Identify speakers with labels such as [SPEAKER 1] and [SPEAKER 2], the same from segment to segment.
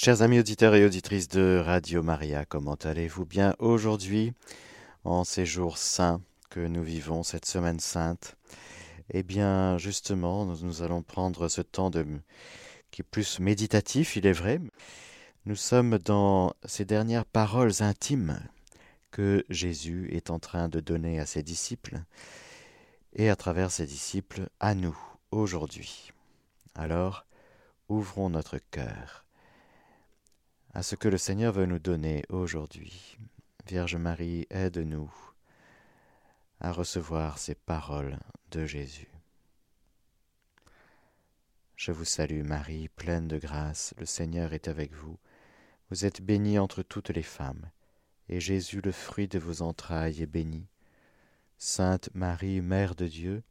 [SPEAKER 1] Chers amis auditeurs et auditrices de Radio Maria, comment allez-vous bien aujourd'hui en ces jours saints que nous vivons cette semaine sainte? Eh bien, justement, nous, allons prendre ce temps de, qui est plus méditatif, il est vrai. Nous sommes dans ces dernières paroles intimes que Jésus est en train de donner à ses disciples et à travers ses disciples à nous aujourd'hui. Alors, ouvrons notre cœur à ce que le Seigneur veut nous donner aujourd'hui. Vierge Marie, aide-nous à recevoir ces paroles de Jésus. Je vous salue Marie, pleine de grâce, le Seigneur est avec vous. Vous êtes bénie entre toutes les femmes, et Jésus, le fruit de vos entrailles, est béni. Sainte Marie, Mère de Dieu,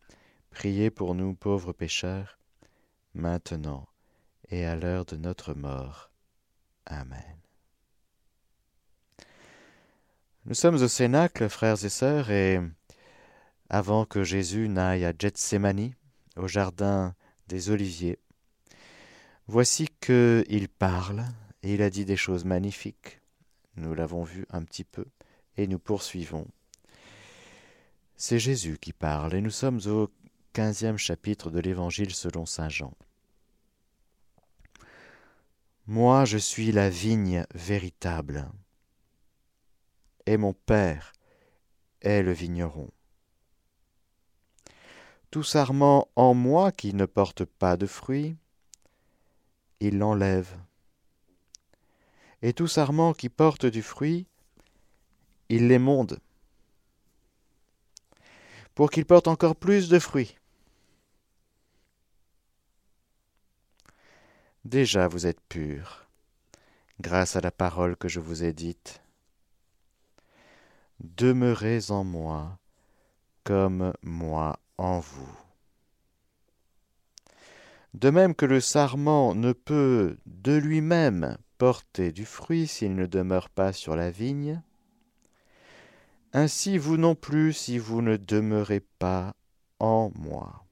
[SPEAKER 1] priez pour nous pauvres pécheurs, maintenant et à l'heure de notre mort. Amen. Nous sommes au Cénacle, frères et sœurs, et avant que Jésus n'aille à Gethsemane, au jardin des Oliviers, voici qu'il parle, et il a dit des choses magnifiques. Nous l'avons vu un petit peu, et nous poursuivons. C'est Jésus qui parle, et nous sommes au quinzième chapitre de l'Évangile selon Saint Jean. Moi je suis la vigne véritable, et mon Père est le vigneron. Tout sarment en moi qui ne porte pas de fruits, il l'enlève. Et tout sarment qui porte du fruit, il l'émonde, pour qu'il porte encore plus de fruits. Déjà vous êtes purs, grâce à la parole que je vous ai dite. Demeurez en moi, comme moi en vous. De même que le sarment ne peut de lui-même porter du fruit s'il ne demeure pas sur la vigne, ainsi vous non plus si vous ne demeurez pas en moi.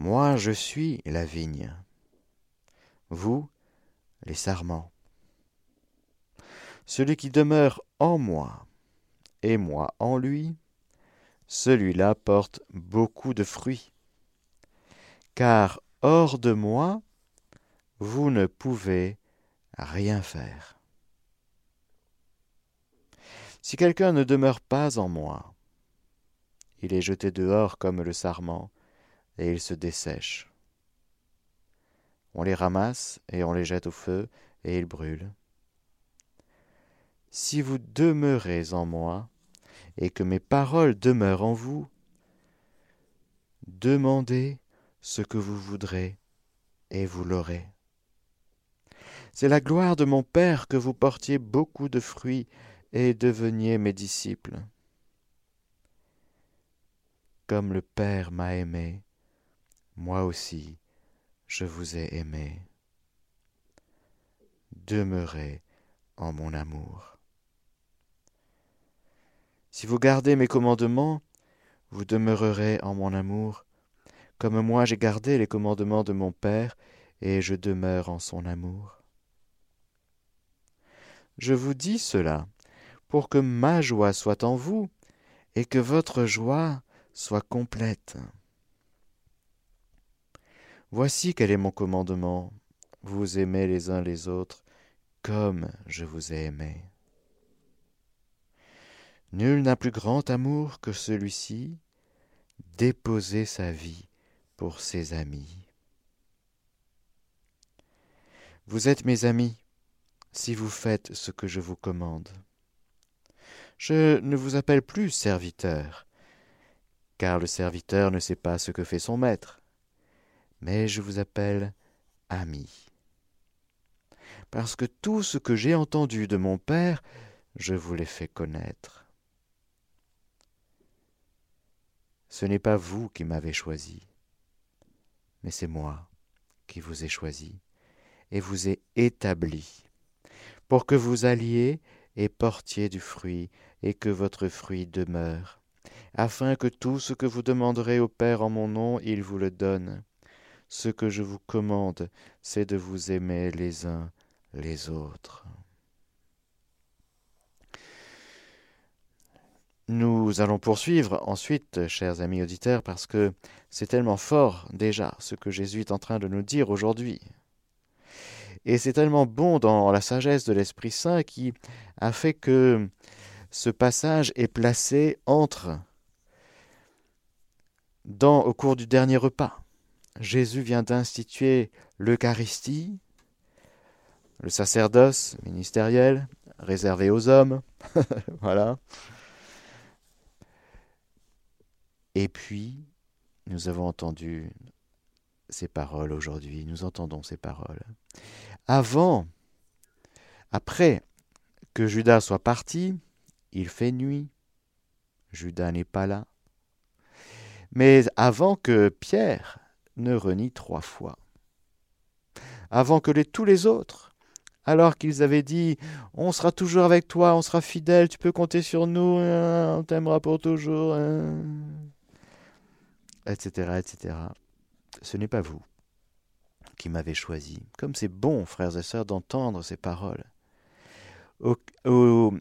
[SPEAKER 1] Moi je suis la vigne, vous les sarments. Celui qui demeure en moi et moi en lui, celui-là porte beaucoup de fruits. Car hors de moi, vous ne pouvez rien faire. Si quelqu'un ne demeure pas en moi, il est jeté dehors comme le sarment, et ils se dessèchent. On les ramasse et on les jette au feu et ils brûlent. Si vous demeurez en moi et que mes paroles demeurent en vous, demandez ce que vous voudrez et vous l'aurez. C'est la gloire de mon Père que vous portiez beaucoup de fruits et deveniez mes disciples. Comme le Père m'a aimé, moi aussi je vous ai aimé. Demeurez en mon amour. Si vous gardez mes commandements, vous demeurerez en mon amour, comme moi j'ai gardé les commandements de mon Père, et je demeure en son amour. Je vous dis cela pour que ma joie soit en vous, et que votre joie soit complète. Voici quel est mon commandement. Vous aimez les uns les autres comme je vous ai aimé. Nul n'a plus grand amour que celui-ci, déposer sa vie pour ses amis. Vous êtes mes amis si vous faites ce que je vous commande. Je ne vous appelle plus serviteur, car le serviteur ne sait pas ce que fait son maître mais je vous appelle ami. Parce que tout ce que j'ai entendu de mon Père, je vous l'ai fait connaître. Ce n'est pas vous qui m'avez choisi, mais c'est moi qui vous ai choisi et vous ai établi, pour que vous alliez et portiez du fruit, et que votre fruit demeure, afin que tout ce que vous demanderez au Père en mon nom, il vous le donne. Ce que je vous commande, c'est de vous aimer les uns les autres. Nous allons poursuivre ensuite, chers amis auditeurs, parce que c'est tellement fort déjà ce que Jésus est en train de nous dire aujourd'hui. Et c'est tellement bon dans la sagesse de l'Esprit Saint qui a fait que ce passage est placé entre dans au cours du dernier repas. Jésus vient d'instituer l'Eucharistie, le sacerdoce ministériel réservé aux hommes. voilà. Et puis, nous avons entendu ces paroles aujourd'hui, nous entendons ces paroles. Avant, après que Judas soit parti, il fait nuit. Judas n'est pas là. Mais avant que Pierre ne renie trois fois, avant que les, tous les autres, alors qu'ils avaient dit On sera toujours avec toi, on sera fidèle, tu peux compter sur nous, hein, on t'aimera pour toujours, etc., hein. etc. Ce n'est pas vous qui m'avez choisi. Comme c'est bon, frères et sœurs, d'entendre ces paroles.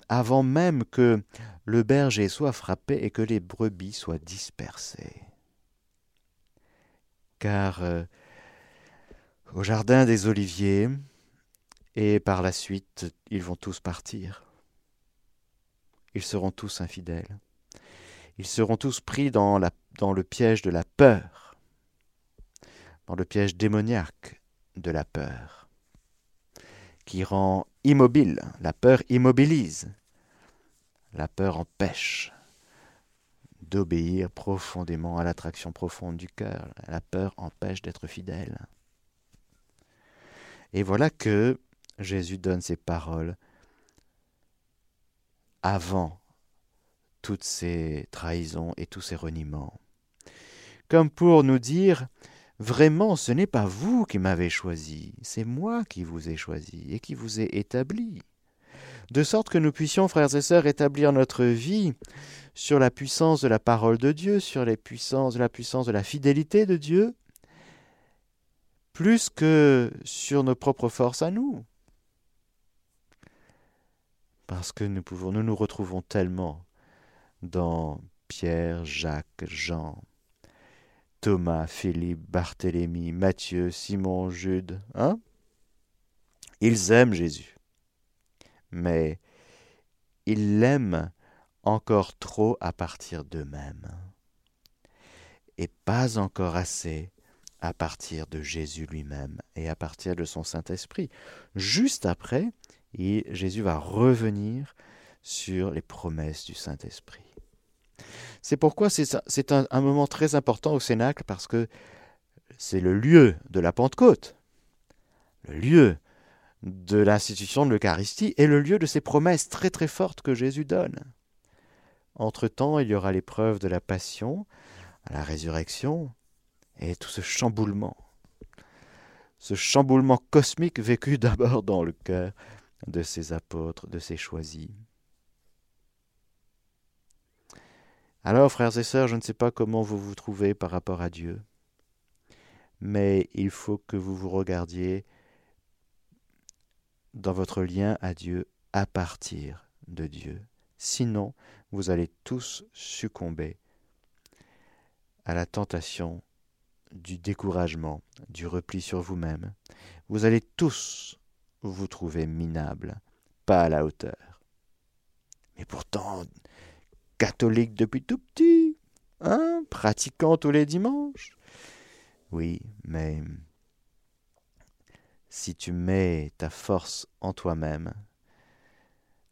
[SPEAKER 1] avant même que le berger soit frappé et que les brebis soient dispersées. Car euh, au jardin des oliviers, et par la suite, ils vont tous partir. Ils seront tous infidèles. Ils seront tous pris dans, dans le piège de la peur dans le piège démoniaque de la peur, qui rend immobile. La peur immobilise. La peur empêche d'obéir profondément à l'attraction profonde du cœur. La peur empêche d'être fidèle. Et voilà que Jésus donne ces paroles avant toutes ces trahisons et tous ces reniements. Comme pour nous dire, Vraiment, ce n'est pas vous qui m'avez choisi, c'est moi qui vous ai choisi et qui vous ai établi. De sorte que nous puissions, frères et sœurs, établir notre vie sur la puissance de la parole de Dieu, sur les puissances, la puissance de la fidélité de Dieu, plus que sur nos propres forces à nous. Parce que nous pouvons, nous nous retrouvons tellement dans Pierre, Jacques, Jean, Thomas, Philippe, Barthélemy, Matthieu, Simon, Jude, hein? Ils aiment Jésus. Mais ils l'aiment encore trop à partir d'eux-mêmes. Et pas encore assez à partir de Jésus lui-même et à partir de son Saint-Esprit. Juste après, Jésus va revenir sur les promesses du Saint-Esprit. C'est pourquoi c'est un, moment très important au Cénacle, parce que c'est le lieu de la Pentecôte, le lieu de l'institution de l'Eucharistie et le lieu de ces promesses très très fortes que Jésus donne. Entre-temps, il y aura l'épreuve de la passion, la résurrection et tout ce chamboulement. Ce chamboulement cosmique vécu d'abord dans le cœur de ces apôtres, de ces choisis. Alors, frères et sœurs, je ne sais pas comment vous vous trouvez par rapport à Dieu, mais il faut que vous vous regardiez dans votre lien à Dieu à partir de Dieu. Sinon, vous allez tous succomber à la tentation du découragement, du repli sur vous-même. Vous allez tous vous trouver minables, pas à la hauteur. Mais pourtant, catholique depuis tout petit, hein, pratiquant tous les dimanches. Oui, mais si tu mets ta force en toi-même,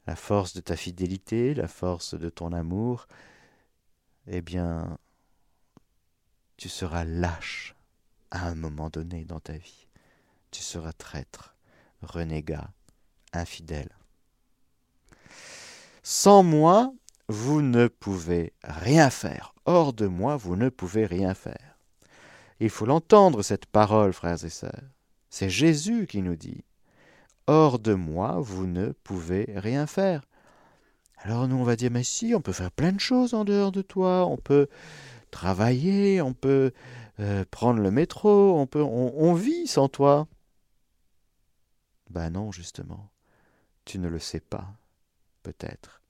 [SPEAKER 1] la force de ta fidélité, la force de ton amour, eh bien, tu seras lâche à un moment donné dans ta vie. Tu seras traître, renégat, infidèle. Sans moi, vous ne pouvez rien faire. Hors de moi, vous ne pouvez rien faire. Il faut l'entendre, cette parole, frères et sœurs. C'est Jésus qui nous dit Hors de moi, vous ne pouvez rien faire. Alors nous, on va dire Mais si, on peut faire plein de choses en dehors de toi. On peut travailler, on peut euh, prendre le métro, on, peut, on, vit sans toi. Ben non, justement. Tu ne le sais pas, peut-être,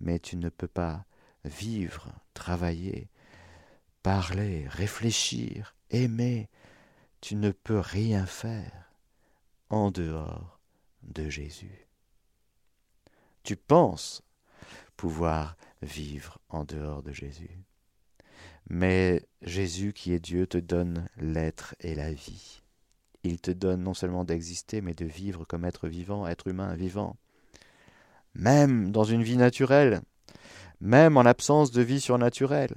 [SPEAKER 1] mais tu ne peux pas vivre, travailler, parler, réfléchir, aimer. Tu ne peux rien faire en dehors de Jésus. Tu penses pouvoir vivre en dehors de Jésus. Mais Jésus qui est Dieu te donne l'être et la vie. Il te donne non seulement d'exister, mais de vivre comme être vivant, être humain vivant. Même dans une vie naturelle, même en l'absence de vie surnaturelle.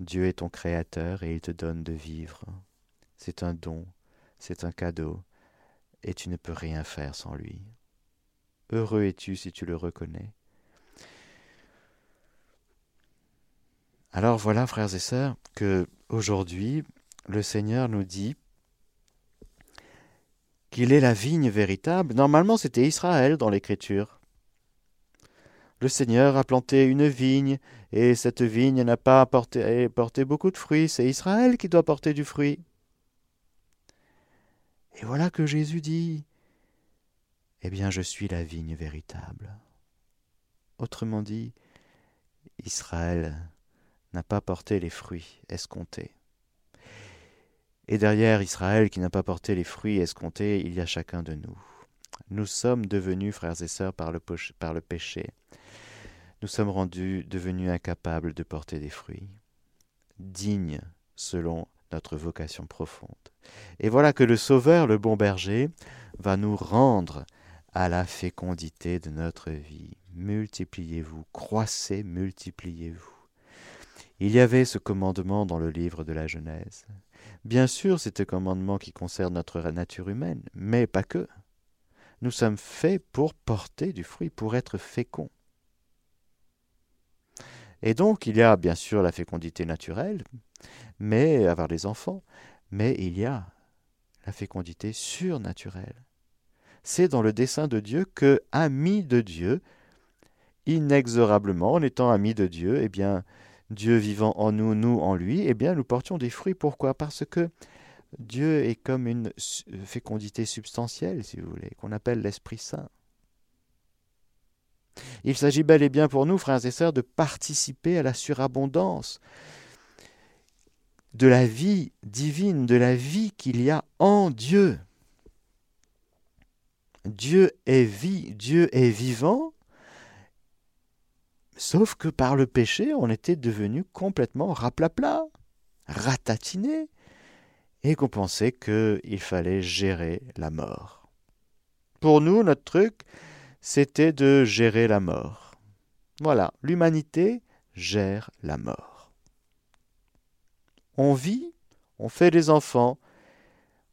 [SPEAKER 1] Dieu est ton Créateur et il te donne de vivre. C'est un don, c'est un cadeau, et tu ne peux rien faire sans lui. Heureux es-tu si tu le reconnais. Alors voilà, frères et sœurs, que aujourd'hui, le Seigneur nous dit qu'il est la vigne véritable. Normalement, c'était Israël dans l'Écriture. Le Seigneur a planté une vigne, et cette vigne n'a pas porté, porté beaucoup de fruits. C'est Israël qui doit porter du fruit. Et voilà que Jésus dit Eh bien, je suis la vigne véritable. Autrement dit, Israël n'a pas porté les fruits escomptés. Et derrière Israël qui n'a pas porté les fruits escomptés, il y a chacun de nous. Nous sommes devenus, frères et sœurs, par le, par le péché. Nous sommes rendus, devenus incapables de porter des fruits, dignes selon notre vocation profonde. Et voilà que le Sauveur, le bon berger, va nous rendre à la fécondité de notre vie. Multipliez-vous, croissez, multipliez-vous. Il y avait ce commandement dans le livre de la Genèse. Bien sûr, c'est un commandement qui concerne notre nature humaine, mais pas que. Nous sommes faits pour porter du fruit, pour être féconds. Et donc, il y a bien sûr la fécondité naturelle, mais avoir des enfants, mais il y a la fécondité surnaturelle. C'est dans le dessein de Dieu que, amis de Dieu, inexorablement, en étant amis de Dieu, eh bien, Dieu vivant en nous, nous en lui, eh bien nous portions des fruits. Pourquoi? Parce que Dieu est comme une fécondité substantielle, si vous voulez, qu'on appelle l'Esprit Saint. Il s'agit bel et bien pour nous, frères et sœurs, de participer à la surabondance de la vie divine, de la vie qu'il y a en Dieu. Dieu est vie, Dieu est vivant, Sauf que par le péché, on était devenu complètement raplapla, ratatiné, et qu'on pensait qu'il fallait gérer la mort. Pour nous, notre truc, c'était de gérer la mort. Voilà, l'humanité gère la mort. On vit, on fait des enfants,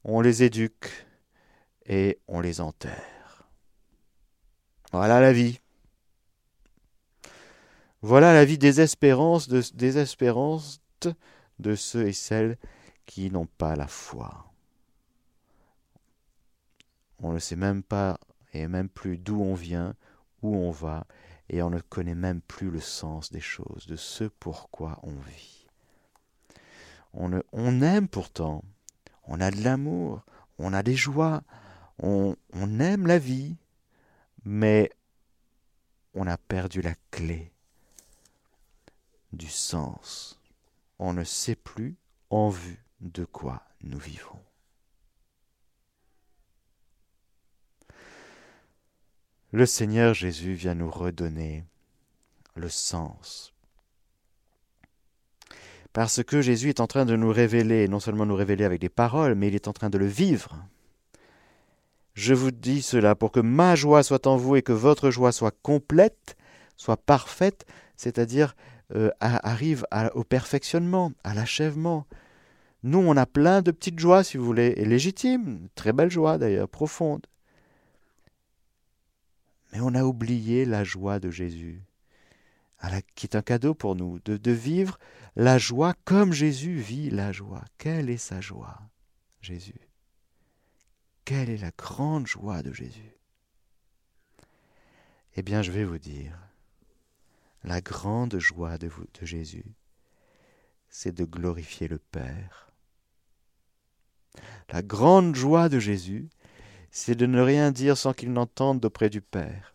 [SPEAKER 1] on les éduque et on les enterre. Voilà la vie. Voilà la vie désespérance de, désespérante de ceux et celles qui n'ont pas la foi. On ne sait même pas et même plus d'où on vient, où on va, et on ne connaît même plus le sens des choses, de ce pourquoi on vit. On, aime pourtant, on a de l'amour, on a des joies, on aime la vie, mais on a perdu la clé du sens. On ne sait plus en vue de quoi nous vivons. Le Seigneur Jésus vient nous redonner le sens. Parce que Jésus est en train de nous révéler, non seulement nous révéler avec des paroles, mais il est en train de le vivre. Je vous dis cela pour que ma joie soit en vous et que votre joie soit complète, soit parfaite, c'est-à-dire euh, arrive au perfectionnement, à l'achèvement. Nous, on a plein de petites joies, si vous voulez, et légitimes, très belles joies d'ailleurs, profondes. Mais on a oublié la joie de Jésus, qui est un cadeau pour nous, de, vivre la joie comme Jésus vit la joie. Quelle est sa joie, Jésus? Quelle est la grande joie de Jésus? Eh bien, je vais vous dire, la grande joie de, de Jésus, c'est de glorifier le Père. La grande joie de Jésus, c'est de ne rien dire sans qu'il n'entende auprès du Père.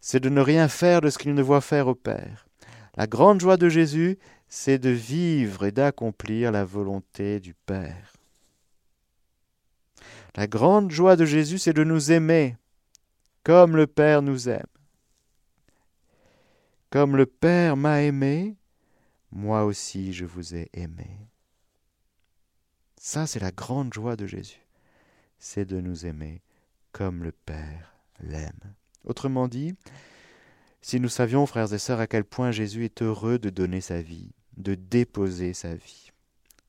[SPEAKER 1] C'est de ne rien faire de ce qu'il ne voit faire au Père. La grande joie de Jésus, c'est de vivre et d'accomplir la volonté du Père. La grande joie de Jésus, c'est de nous aimer comme le Père nous aime. Comme le Père m'a aimé, moi aussi je vous ai aimé. Ça, c'est la grande joie de Jésus. C'est de nous aimer comme le Père l'aime. Autrement dit, si nous savions, frères et sœurs, à quel point Jésus est heureux de donner sa vie, de déposer sa vie.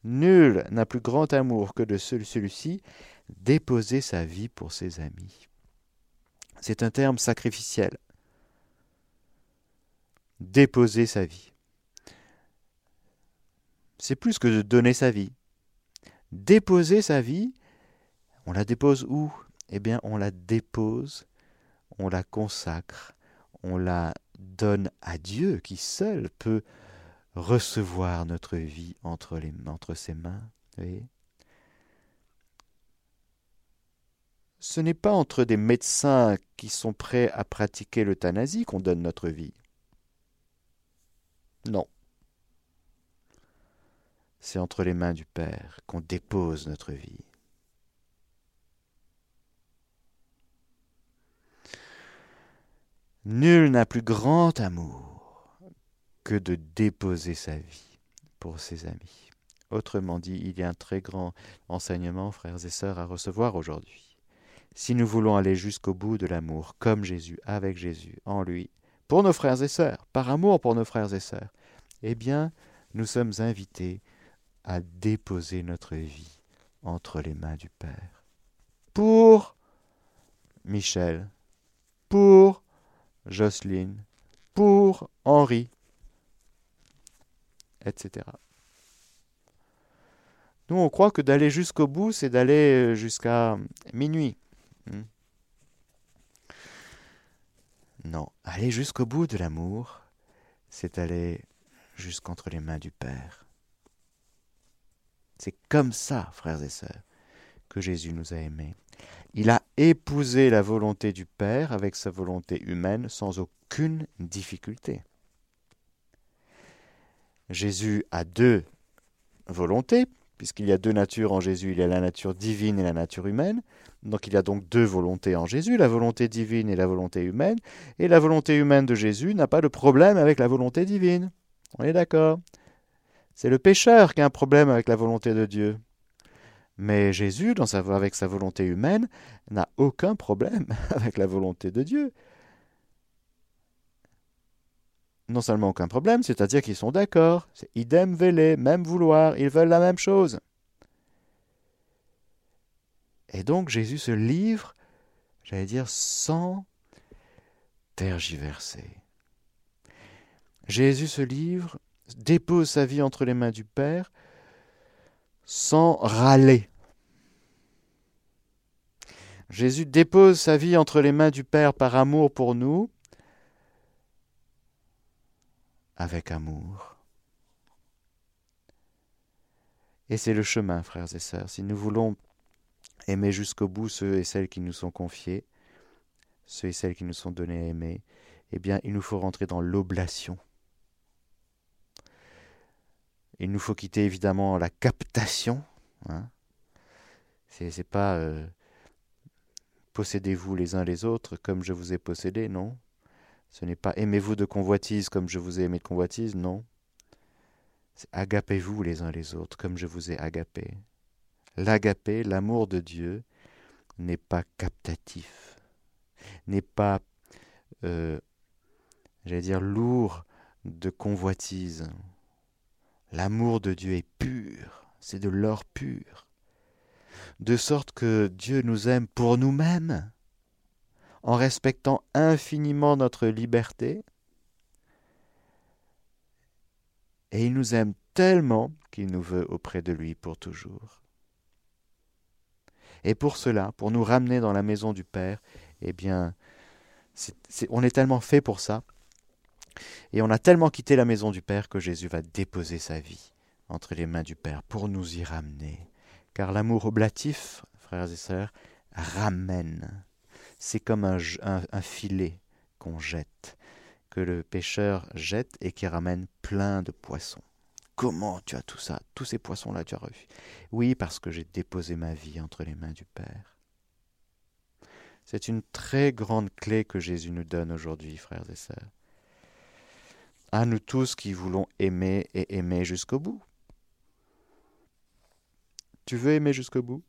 [SPEAKER 1] Nul n'a plus grand amour que de celui-ci, déposer sa vie pour ses amis. C'est un terme sacrificiel. Déposer sa vie. C'est plus que de donner sa vie. Déposer sa vie, on la dépose où? Eh bien, on la dépose, on la consacre, on la donne à Dieu qui seul peut recevoir notre vie entre, ses mains. Ce n'est pas entre des médecins qui sont prêts à pratiquer l'euthanasie qu'on donne notre vie. Non. C'est entre les mains du Père qu'on dépose notre vie. Nul n'a plus grand amour que de déposer sa vie pour ses amis. Autrement dit, il y a un très grand enseignement, frères et sœurs, à recevoir aujourd'hui. Si nous voulons aller jusqu'au bout de l'amour, comme Jésus, avec Jésus, en lui, pour nos frères et sœurs, par amour pour nos frères et sœurs, eh bien, nous sommes invités à déposer notre vie entre les mains du Père. Pour Michel, pour Jocelyne, pour Henri, etc. Nous, on croit que d'aller jusqu'au bout, c'est d'aller jusqu'à minuit. Hmm. Non, aller jusqu'au bout de l'amour, c'est aller jusqu'entre les mains du Père. C'est comme ça, frères et sœurs, que Jésus nous a aimés. Il a épousé la volonté du Père avec sa volonté humaine sans aucune difficulté. Jésus a deux volontés, puisqu'il y a deux natures en Jésus, il y a la nature divine et la nature humaine. Donc il y a donc deux volontés en Jésus, la volonté divine et la volonté humaine. Et la volonté humaine de Jésus n'a pas de problème avec la volonté divine. On est d'accord? C'est le pécheur qui a un problème avec la volonté de Dieu. Mais Jésus, avec sa volonté humaine, n'a aucun problème avec la volonté de Dieu. Non seulement aucun problème, c'est-à-dire qu'ils sont d'accord. C'est idem vele, même vouloir, ils veulent la même chose. Et donc Jésus se livre, j'allais dire, sans tergiverser. Jésus se livre, dépose sa vie entre les mains du Père, sans râler. Jésus dépose sa vie entre les mains du Père par amour pour nous, avec amour. Et c'est le chemin, frères et sœurs. Si nous voulons aimer jusqu'au bout ceux et celles qui nous sont confiés, ceux et celles qui nous sont donnés à aimer, eh bien, il nous faut rentrer dans l'oblation. Il nous faut quitter évidemment la captation. Hein. C'est pas euh, possédez-vous les uns les autres comme je vous ai possédé, non. Ce n'est pas aimez-vous de convoitise comme je vous ai aimé de convoitise, non. C'est agapez-vous les uns les autres comme je vous ai agapé. L'agapé, l'amour de Dieu, n'est pas captatif, n'est pas, euh, j'allais dire, lourd de convoitise. L'amour de Dieu est pur, c'est de l'or pur. De sorte que Dieu nous aime pour nous-mêmes, en respectant infiniment notre liberté. Et il nous aime tellement qu'il nous veut auprès de lui pour toujours. Et pour cela, pour nous ramener dans la maison du Père, eh bien, on est tellement fait pour ça et on a tellement quitté la maison du Père que Jésus va déposer sa vie entre les mains du Père pour nous y ramener, Car l'amour oblatif, frères et sœurs, ramène. C'est comme un, filet qu'on jette, que le pêcheur jette et qui ramène plein de poissons. Comment tu as tout ça? Tous ces poissons-là, tu as reçu Oui, parce que j'ai déposé ma vie entre les mains du Père. C'est une très grande clé que Jésus nous donne aujourd'hui, frères et sœurs. À nous tous qui voulons aimer et aimer jusqu'au bout. Tu veux aimer jusqu'au bout?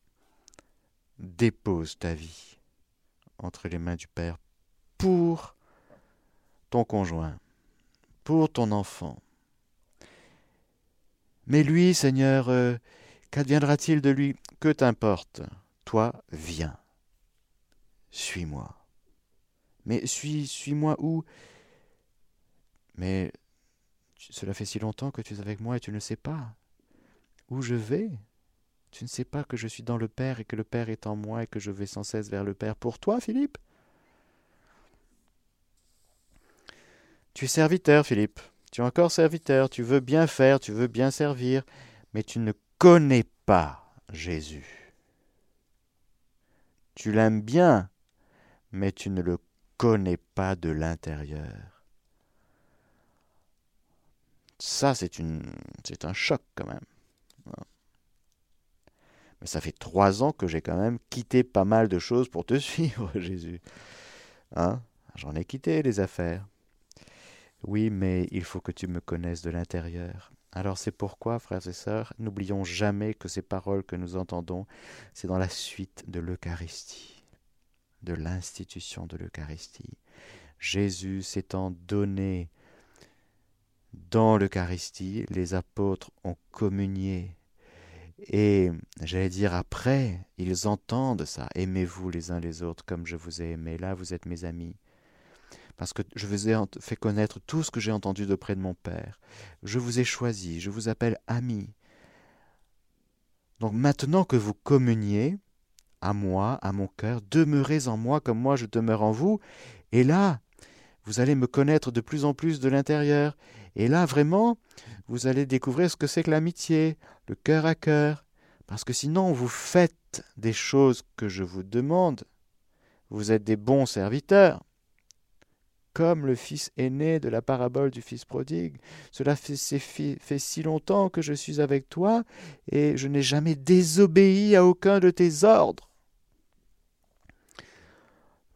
[SPEAKER 1] Dépose ta vie entre les mains du Père pour ton conjoint, pour ton enfant. Mais lui, Seigneur, euh, qu'adviendra-t-il de lui? Que t'importe? Toi, viens. Suis-moi. Mais suis, suis-moi où? Mais cela fait si longtemps que tu es avec moi et tu ne sais pas. Où je vais Tu ne sais pas que je suis dans le Père et que le Père est en moi et que je vais sans cesse vers le Père pour toi, Philippe Tu es serviteur, Philippe. Tu es encore serviteur, tu veux bien faire, tu veux bien servir, mais tu ne connais pas Jésus. Tu l'aimes bien, mais tu ne le connais pas de l'intérieur. Ça, c'est un choc quand même. Mais ça fait trois ans que j'ai quand même quitté pas mal de choses pour te suivre, Jésus. Hein? J'en ai quitté les affaires. Oui, mais il faut que tu me connaisses de l'intérieur. Alors c'est pourquoi, frères et sœurs, n'oublions jamais que ces paroles que nous entendons, c'est dans la suite de l'Eucharistie de l'institution de l'Eucharistie. Jésus s'étant donné dans l'Eucharistie, les apôtres ont communié. Et j'allais dire après, ils entendent ça. Aimez-vous les uns les autres comme je vous ai aimé. Là, vous êtes mes amis. Parce que je vous ai fait connaître tout ce que j'ai entendu de près de mon Père. Je vous ai choisi, je vous appelle ami. Donc maintenant que vous communiez, à moi, à mon cœur, demeurez en moi comme moi je demeure en vous, et là, vous allez me connaître de plus en plus de l'intérieur, et là, vraiment, vous allez découvrir ce que c'est que l'amitié, le cœur à cœur, parce que sinon vous faites des choses que je vous demande, vous êtes des bons serviteurs, comme le fils aîné de la parabole du fils prodigue. Cela fait, si longtemps que je suis avec toi, et je n'ai jamais désobéi à aucun de tes ordres.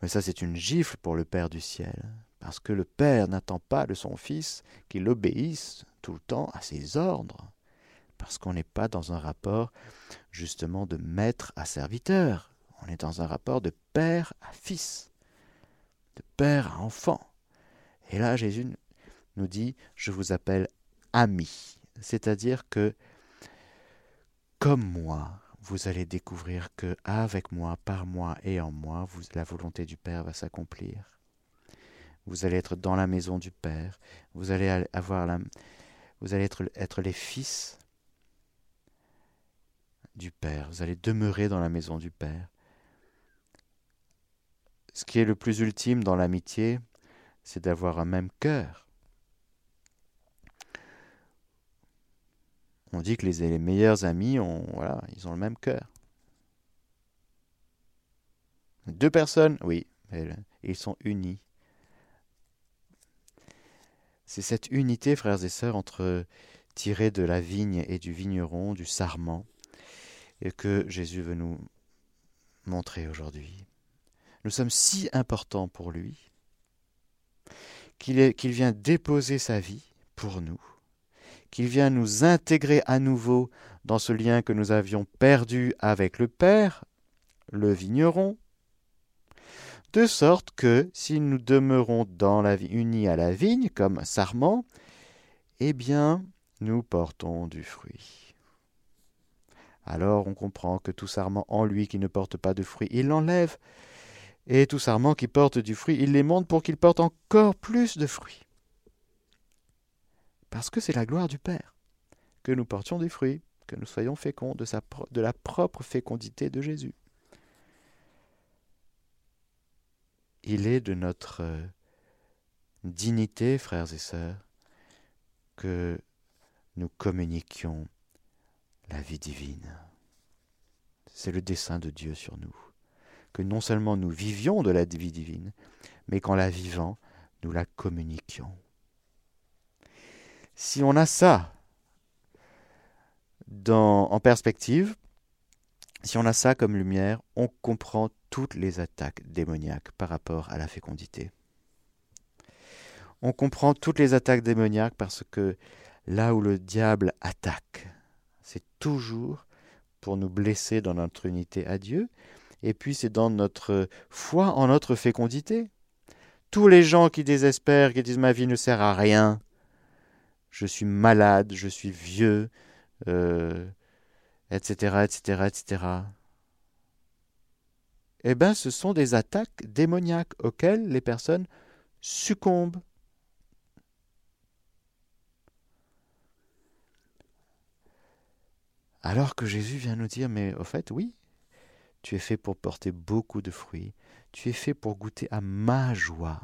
[SPEAKER 1] Mais ça, c'est une gifle pour le Père du ciel, parce que le Père n'attend pas de son Fils qu'il obéisse tout le temps à ses ordres, parce qu'on n'est pas dans un rapport justement de maître à serviteur, on est dans un rapport de Père à Fils, de Père à enfant. Et là, Jésus nous dit, je vous appelle ami, c'est-à-dire que comme moi, vous allez découvrir que avec moi, par moi et en moi, la volonté du Père va s'accomplir. Vous allez être dans la maison du Père. Vous allez avoir la, vous allez être, les fils du Père. Vous allez demeurer dans la maison du Père. Ce qui est le plus ultime dans l'amitié, c'est d'avoir un même cœur. On dit que les, meilleurs amis, ont, voilà, ils ont le même cœur. Deux personnes, oui, ils sont unis. C'est cette unité, frères et sœurs, entre tirée de la vigne et du vigneron, du sarment, que Jésus veut nous montrer aujourd'hui. Nous sommes si importants pour lui qu'il vient déposer sa vie pour nous qu'il vient nous intégrer à nouveau dans ce lien que nous avions perdu avec le Père, le vigneron, de sorte que si nous demeurons dans la vie, unis à la vigne comme sarment, eh bien, nous portons du fruit. Alors on comprend que tout sarment en lui qui ne porte pas de fruit, il l'enlève, et tout sarment qui porte du fruit, il les monte pour qu'il porte encore plus de fruits parce que c'est la gloire du Père, que nous portions des fruits, que nous soyons féconds de la propre fécondité de Jésus. Il est de notre euh, dignité, frères et sœurs, que nous communiquions la vie divine. C'est le dessein de Dieu sur nous. Que non seulement nous vivions de la vie divine, mais qu'en la vivant, nous la communiquions. Si on a ça dans, en perspective, si on a ça comme lumière, on comprend toutes les attaques démoniaques par rapport à la fécondité. On comprend toutes les attaques démoniaques parce que là où le diable attaque, c'est toujours pour nous blesser dans notre unité à Dieu, et puis c'est dans notre foi en notre fécondité. Tous les gens qui désespèrent, qui disent ma vie ne sert à rien, je suis malade, je suis vieux, etc., etc., etc. Eh bien, ce sont des attaques démoniaques auxquelles les personnes succombent. Alors que Jésus vient nous dire, mais au fait, oui, tu es fait pour porter beaucoup de fruits, tu es fait pour goûter à ma joie.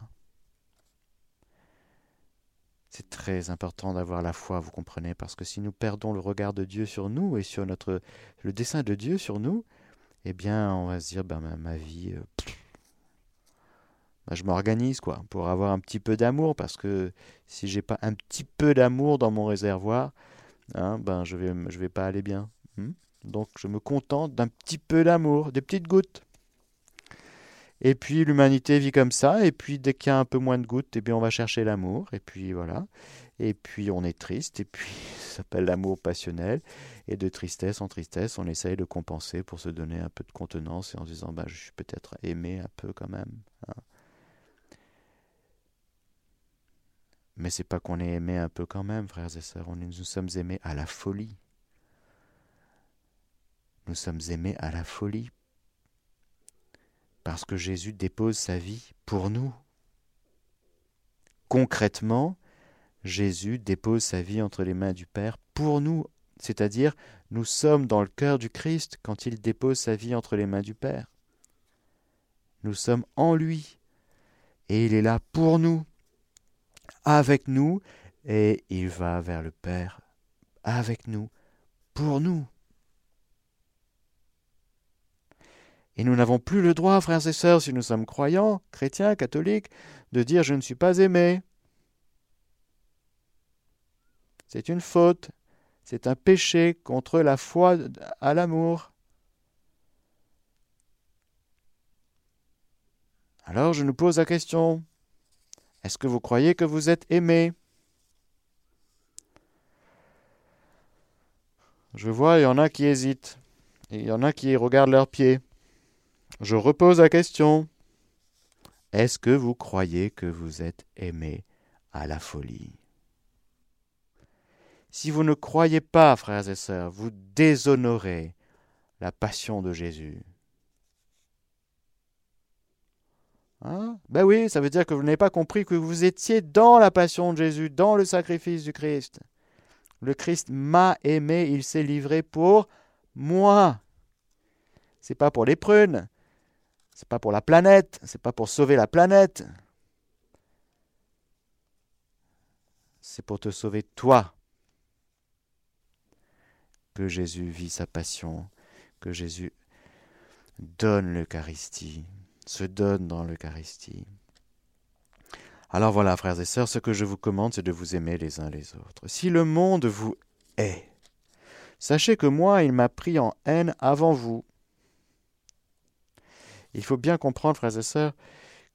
[SPEAKER 1] C'est très important d'avoir la foi, vous comprenez, parce que si nous perdons le regard de Dieu sur nous et sur notre le dessein de Dieu sur nous, eh bien, on va se dire, ben, ma, vie, euh, ben, je m'organise quoi, pour avoir un petit peu d'amour, parce que si j'ai pas un petit peu d'amour dans mon réservoir, hein, ben, je vais, vais pas aller bien. Hmm? Donc, je me contente d'un petit peu d'amour, des petites gouttes. Et puis l'humanité vit comme ça, et puis dès qu'il y a un peu moins de gouttes, eh bien on va chercher l'amour, et puis voilà. Et puis on est triste, et puis ça s'appelle l'amour passionnel. Et de tristesse en tristesse, on essaye de compenser pour se donner un peu de contenance et en se disant bah, je suis peut-être aimé un peu quand même. Hein. Mais c'est pas qu'on est aimé un peu quand même, frères et sœurs, on nous sommes aimés à la folie. Nous sommes aimés à la folie parce que Jésus dépose sa vie pour nous. Concrètement, Jésus dépose sa vie entre les mains du Père pour nous, c'est-à-dire nous sommes dans le cœur du Christ quand il dépose sa vie entre les mains du Père. Nous sommes en lui et il est là pour nous, avec nous, et il va vers le Père avec nous, pour nous. Et nous n'avons plus le droit, frères et sœurs, si nous sommes croyants, chrétiens, catholiques, de dire je ne suis pas aimé. C'est une faute, c'est un péché contre la foi à l'amour. Alors je nous pose la question, est-ce que vous croyez que vous êtes aimé? Je vois, il y en a qui hésitent, il y en a qui regardent leurs pieds. Je repose la question. Est-ce que vous croyez que vous êtes aimé à la folie? Si vous ne croyez pas, frères et sœurs, vous déshonorez la passion de Jésus. Hein? Ben oui, ça veut dire que vous n'avez pas compris que vous étiez dans la passion de Jésus, dans le sacrifice du Christ. Le Christ m'a aimé, il s'est livré pour moi. C'est pas pour les prunes, c'est pas pour la planète, c'est pas pour sauver la planète. C'est pour te sauver toi que Jésus vit sa passion, que Jésus donne l'Eucharistie, se donne dans l'Eucharistie. Alors voilà, frères et sœurs, ce que je vous commande, c'est de vous aimer les uns les autres. Si le monde vous hait, sachez que moi, il m'a pris en haine avant vous. Il faut bien comprendre, frères et sœurs,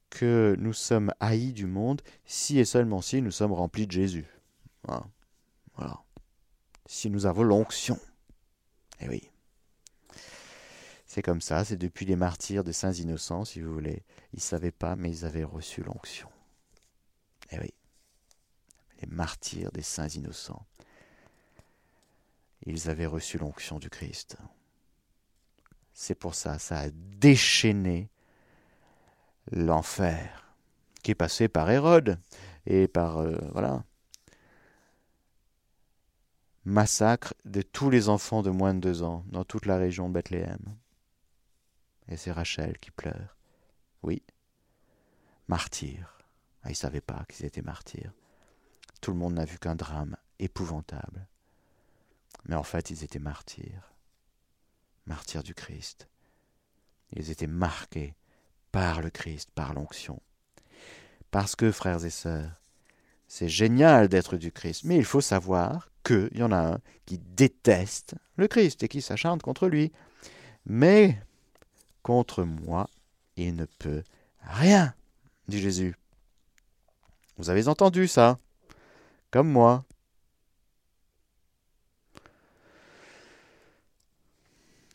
[SPEAKER 1] que nous sommes haïs du monde si et seulement si nous sommes remplis de Jésus. Hein? Voilà. Si nous avons l'onction. Eh oui. C'est comme ça, c'est depuis les martyrs des saints innocents, si vous voulez. Ils ne savaient pas, mais ils avaient reçu l'onction. Eh oui. Les martyrs des saints innocents. Ils avaient reçu l'onction du Christ. C'est pour ça, ça a déchaîné l'enfer qui est passé par Hérode et par euh, voilà massacre de tous les enfants de moins de deux ans dans toute la région de Bethléem. Et c'est Rachel qui pleure. Oui, martyrs. Ah, ils ne savaient pas qu'ils étaient martyrs. Tout le monde n'a vu qu'un drame épouvantable. Mais en fait, ils étaient martyrs martyrs du Christ. Ils étaient marqués par le Christ, par l'onction. Parce que, frères et sœurs, c'est génial d'être du Christ, mais il faut savoir qu'il y en a un qui déteste le Christ et qui s'acharne contre lui. Mais contre moi, il ne peut rien, dit Jésus. Vous avez entendu ça? Comme moi.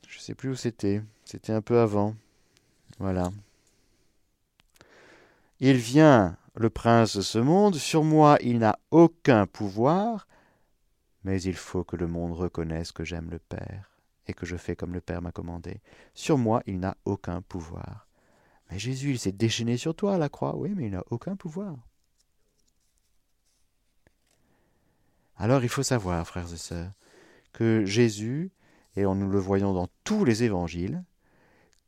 [SPEAKER 1] Je ne plus où c'était. C'était un peu avant. Voilà. Il vient, le prince de ce monde, sur moi il n'a aucun pouvoir, mais il faut que le monde reconnaisse que j'aime le Père et que je fais comme le Père m'a commandé. Sur moi il n'a aucun pouvoir. Mais Jésus, il s'est déchaîné sur toi à la croix, oui, mais il n'a aucun pouvoir. Alors il faut savoir, frères et sœurs, que Jésus, et nous le voyons dans tous les évangiles,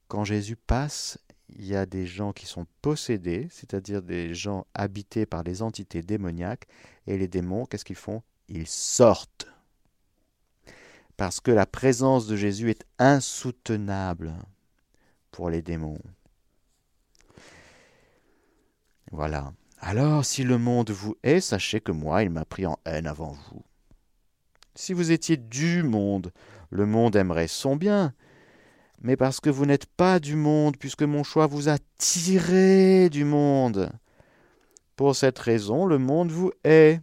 [SPEAKER 1] quand Jésus passe, il y a des gens qui sont possédés, c'est-à-dire des gens habités par des entités démoniaques, et les démons, qu'est-ce qu'ils font? Ils sortent. Parce que la présence de Jésus est insoutenable pour les démons. Voilà. Alors, si le monde vous hait, sachez que moi, il m'a pris en haine avant vous. Si vous étiez du monde, le monde aimerait son bien, mais parce que vous n'êtes pas du monde, puisque mon choix vous a tiré du monde. Pour cette raison, le monde vous hait.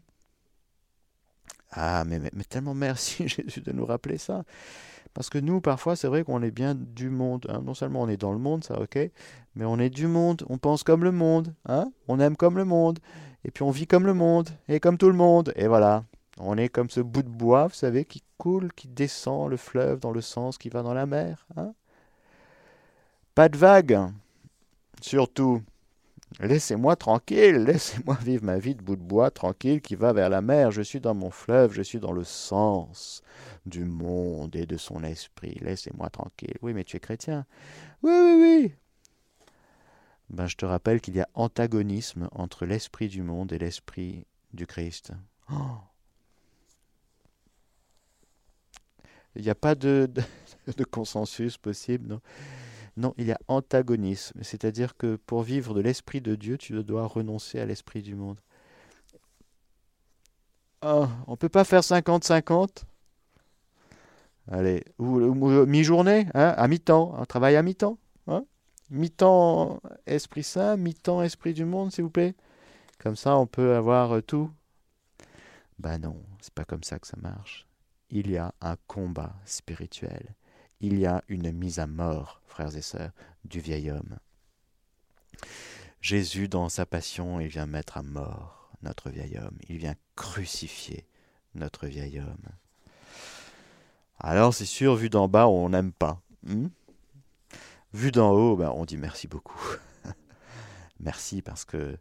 [SPEAKER 1] Ah, mais, tellement merci Jésus de nous rappeler ça. Parce que nous, parfois, c'est vrai qu'on est bien du monde. Hein. Non seulement on est dans le monde, ça, ok, mais on est du monde. On pense comme le monde. Hein. On aime comme le monde. Et puis on vit comme le monde. Et comme tout le monde. Et voilà. On est comme ce bout de bois, vous savez, qui coule, qui descend le fleuve dans le sens qui va dans la mer. Hein. Pas de vagues. Surtout. Laissez-moi tranquille, laissez-moi vivre ma vie de bout de bois tranquille qui va vers la mer. Je suis dans mon fleuve, je suis dans le sens du monde et de son esprit. Laissez-moi tranquille. Oui, mais tu es chrétien. Oui, oui, oui. Ben, je te rappelle qu'il y a antagonisme entre l'esprit du monde et l'esprit du Christ. Oh. Il n'y a pas de, consensus possible, non? Non, il y a antagonisme, c'est-à-dire que pour vivre de l'esprit de Dieu, tu dois renoncer à l'esprit du monde. Ah, on ne peut pas faire 50-50 Allez, ou, mi-journée, hein, à mi-temps, un travail à mi-temps. Hein? Mi-temps Esprit Saint, mi-temps Esprit du monde, s'il vous plaît. Comme ça, on peut avoir euh, tout. Ben non, c'est pas comme ça que ça marche. Il y a un combat spirituel il y a une mise à mort, frères et sœurs, du vieil homme. Jésus, dans sa passion, il vient mettre à mort notre vieil homme, il vient crucifier notre vieil homme. Alors c'est sûr, vu d'en bas, on n'aime pas. Hmm? vu d'en haut, ben, on dit merci beaucoup. merci parce que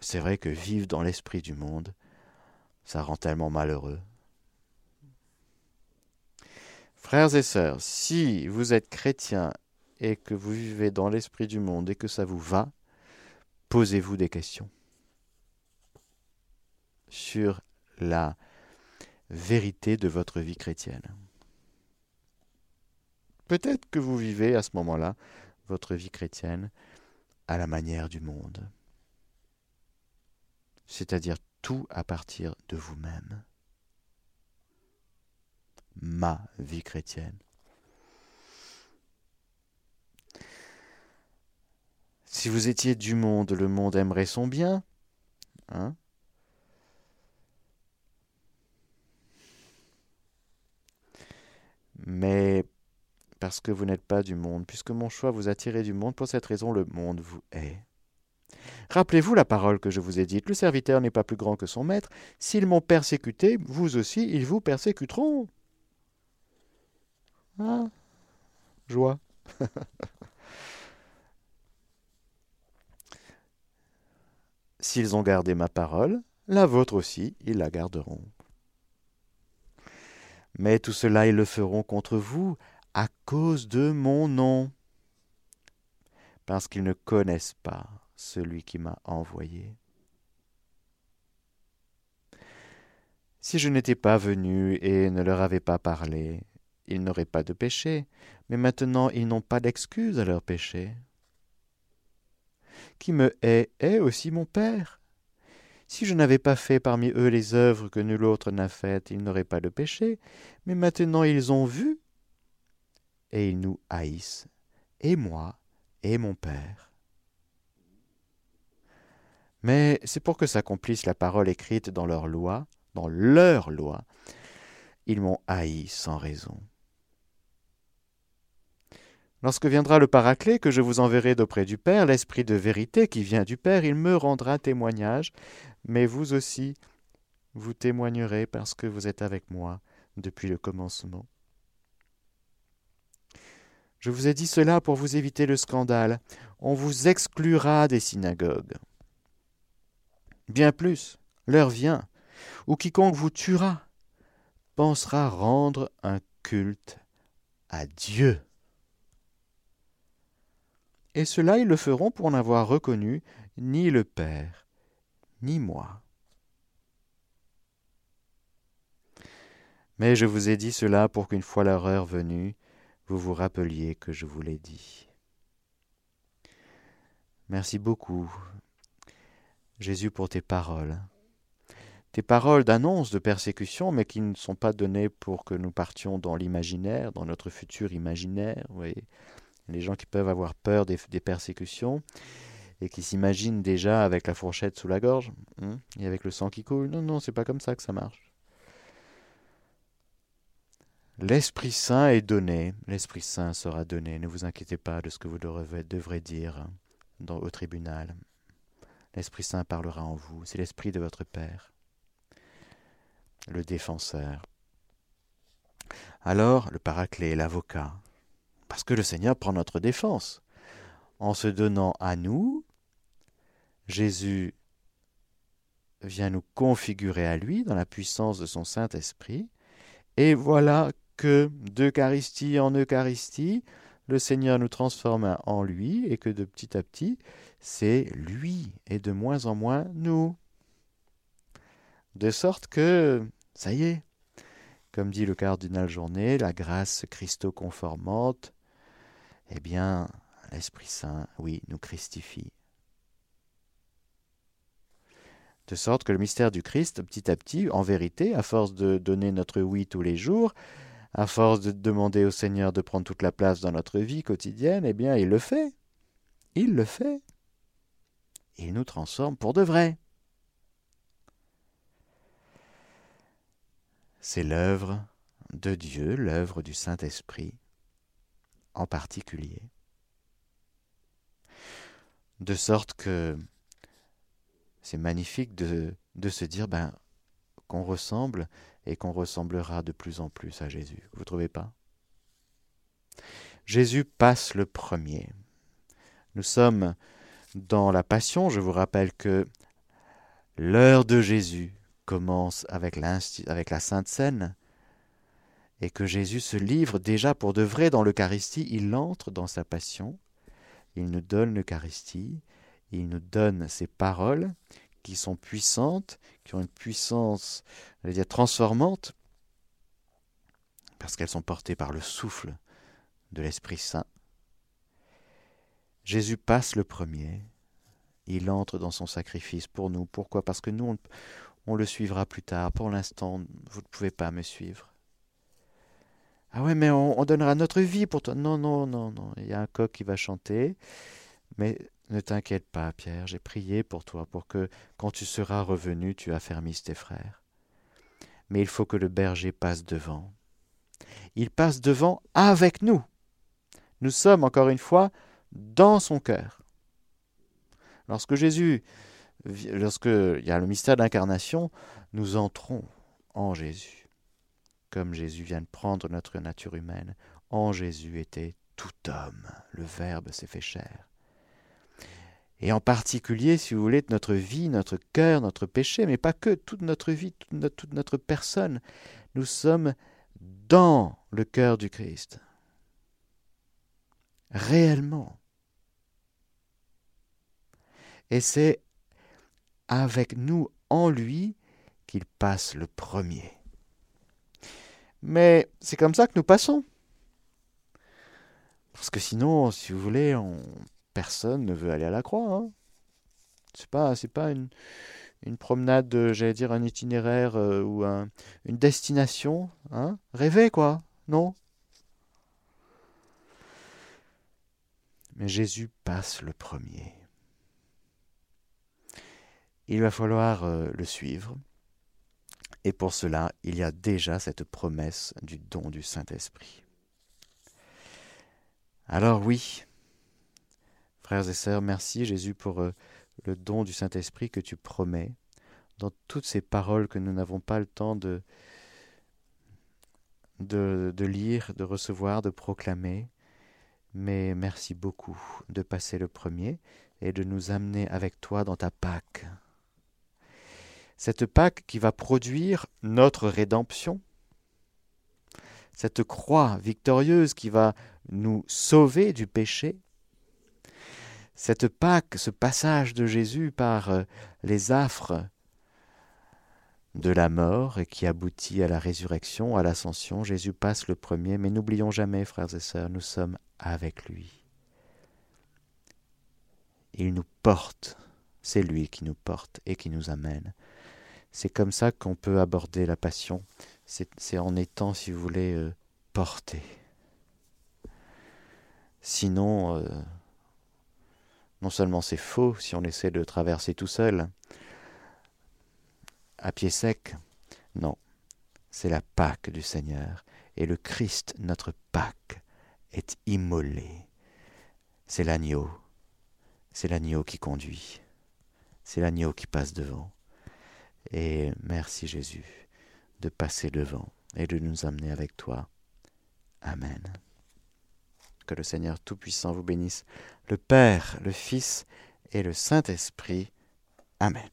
[SPEAKER 1] c'est vrai que vivre dans l'esprit du monde, ça rend tellement malheureux. Frères et sœurs, si vous êtes chrétiens et que vous vivez dans l'esprit du monde et que ça vous va, posez-vous des questions sur la vérité de votre vie chrétienne. Peut-être que vous vivez à ce moment-là votre vie chrétienne à la manière du monde, c'est-à-dire tout à partir de vous-même ma vie chrétienne. Si vous étiez du monde, le monde aimerait son bien. Hein Mais parce que vous n'êtes pas du monde, puisque mon choix vous a tiré du monde, pour cette raison le monde vous hait. Rappelez-vous la parole que je vous ai dite, le serviteur n'est pas plus grand que son maître, s'ils m'ont persécuté, vous aussi, ils vous persécuteront. Ah, joie. S'ils ont gardé ma parole, la vôtre aussi, ils la garderont. Mais tout cela, ils le feront contre vous à cause de mon nom, parce qu'ils ne connaissent pas celui qui m'a envoyé. Si je n'étais pas venu et ne leur avais pas parlé, ils n'auraient pas de péché, mais maintenant ils n'ont pas d'excuse à leur péché. Qui me hait est aussi mon Père. Si je n'avais pas fait parmi eux les œuvres que nul autre n'a faites, ils n'auraient pas de péché, mais maintenant ils ont vu, et ils nous haïssent, et moi, et mon Père. Mais c'est pour que s'accomplisse la parole écrite dans leur loi, dans leur loi. Ils m'ont haï sans raison. Lorsque viendra le Paraclet que je vous enverrai d'auprès du Père, l'Esprit de vérité qui vient du Père, il me rendra témoignage, mais vous aussi, vous témoignerez parce que vous êtes avec moi depuis le commencement. Je vous ai dit cela pour vous éviter le scandale. On vous exclura des synagogues. Bien plus, l'heure vient où quiconque vous tuera pensera rendre un culte à Dieu. Et cela ils le feront pour n'avoir reconnu ni le Père, ni moi. Mais je vous ai dit cela pour qu'une fois leur venue, vous vous rappeliez que je vous l'ai dit. Merci beaucoup, Jésus, pour tes paroles. Tes paroles d'annonce de persécution, mais qui ne sont pas données pour que nous partions dans l'imaginaire, dans notre futur imaginaire. Oui. Les gens qui peuvent avoir peur des, persécutions et qui s'imaginent déjà avec la fourchette sous la gorge hein, et avec le sang qui coule. Non, non, c'est pas comme ça que ça marche. L'Esprit Saint est donné, l'Esprit Saint sera donné. Ne vous inquiétez pas de ce que vous devrez, dire au tribunal. L'Esprit Saint parlera en vous, c'est l'Esprit de votre Père, le défenseur. Alors, le paraclet, l'avocat, parce que le Seigneur prend notre défense. En se donnant à nous, Jésus vient nous configurer à lui dans la puissance de son Saint-Esprit, et voilà que d'Eucharistie en Eucharistie, le Seigneur nous transforme en lui, et que de petit à petit, c'est lui et de moins en moins nous. De sorte que, ça y est, comme dit le cardinal Journet, la grâce christo-conformante, eh bien, l'Esprit Saint, oui, nous christifie. De sorte que le mystère du Christ, petit à petit, en vérité, à force de donner notre oui tous les jours, à force de demander au Seigneur de prendre toute la place dans notre vie quotidienne, eh bien, il le fait. Il le fait il nous transforme pour de vrai. C'est l'œuvre de Dieu, l'œuvre du Saint-Esprit en particulier. De sorte que c'est magnifique de, de, se dire ben, qu'on ressemble et qu'on ressemblera de plus en plus à Jésus. Vous ne trouvez pas? Jésus passe le premier. Nous sommes dans la Passion, je vous rappelle que l'heure de Jésus commence avec, avec la Sainte Seine et que Jésus se livre déjà pour de vrai dans l'Eucharistie. Il entre dans sa Passion, il nous donne l'Eucharistie, il nous donne ses paroles qui sont puissantes, qui ont une puissance, je dire, transformante, parce qu'elles sont portées par le souffle de l'Esprit Saint. Jésus passe le premier, il entre dans son sacrifice pour nous. Pourquoi? Parce que nous, on, le suivra plus tard. Pour l'instant, vous ne pouvez pas me suivre. Ah ouais, mais on, donnera notre vie pour toi. Non, non, non, non. Il y a un coq qui va chanter. Mais ne t'inquiète pas, Pierre, j'ai prié pour toi, pour que quand tu seras revenu, tu affermisses tes frères. Mais il faut que le berger passe devant. Il passe devant avec nous. Nous sommes, encore une fois, dans son cœur. Lorsque Jésus, lorsque il y a le mystère d'incarnation, nous entrons en Jésus. Comme Jésus vient de prendre notre nature humaine, en Jésus était tout homme. Le Verbe s'est fait chair. Et en particulier, si vous voulez, notre vie, notre cœur, notre péché, mais pas que, toute notre vie, toute notre, toute notre personne, nous sommes dans le cœur du Christ. Réellement. Et c'est avec nous en lui qu'il passe le premier. Mais c'est comme ça que nous passons. Parce que sinon, si vous voulez, on... personne ne veut aller à la croix. Hein. C'est pas, c'est pas une, promenade, j'allais dire un itinéraire euh, ou un, une destination. Hein. Rêver, quoi, non? Mais Jésus passe le premier. Il va falloir euh, le suivre. Et pour cela, il y a déjà cette promesse du don du Saint-Esprit. Alors oui, frères et sœurs, merci Jésus pour euh, le don du Saint-Esprit que tu promets dans toutes ces paroles que nous n'avons pas le temps de, de, de lire, de recevoir, de proclamer. Mais merci beaucoup de passer le premier et de nous amener avec toi dans ta Pâque. Cette Pâque qui va produire notre rédemption, cette croix victorieuse qui va nous sauver du péché, cette Pâque, ce passage de Jésus par euh, les affres de la mort et qui aboutit à la résurrection, à l'ascension. Jésus passe le premier, mais n'oublions jamais, frères et sœurs, nous sommes avec lui. Il nous porte, c'est lui qui nous porte et qui nous amène. C'est comme ça qu'on peut aborder la passion, c'est en étant, si vous voulez, euh, porté. Sinon, euh, non seulement c'est faux si on essaie de traverser tout seul, à pied sec. Non, c'est la Pâque du Seigneur, et le Christ, notre Pâque, est immolé. C'est l'agneau, c'est l'agneau qui conduit, c'est l'agneau qui passe devant. Et merci Jésus de passer devant et de nous amener avec toi. Amen. Que le Seigneur Tout-Puissant vous bénisse, le Père, le Fils et le Saint-Esprit. Amen.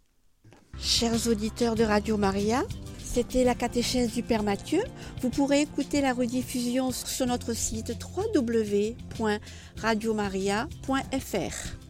[SPEAKER 2] Chers auditeurs de Radio Maria, c'était la catéchèse du Père Mathieu. Vous pourrez écouter la rediffusion sur notre site www.radiomaria.fr.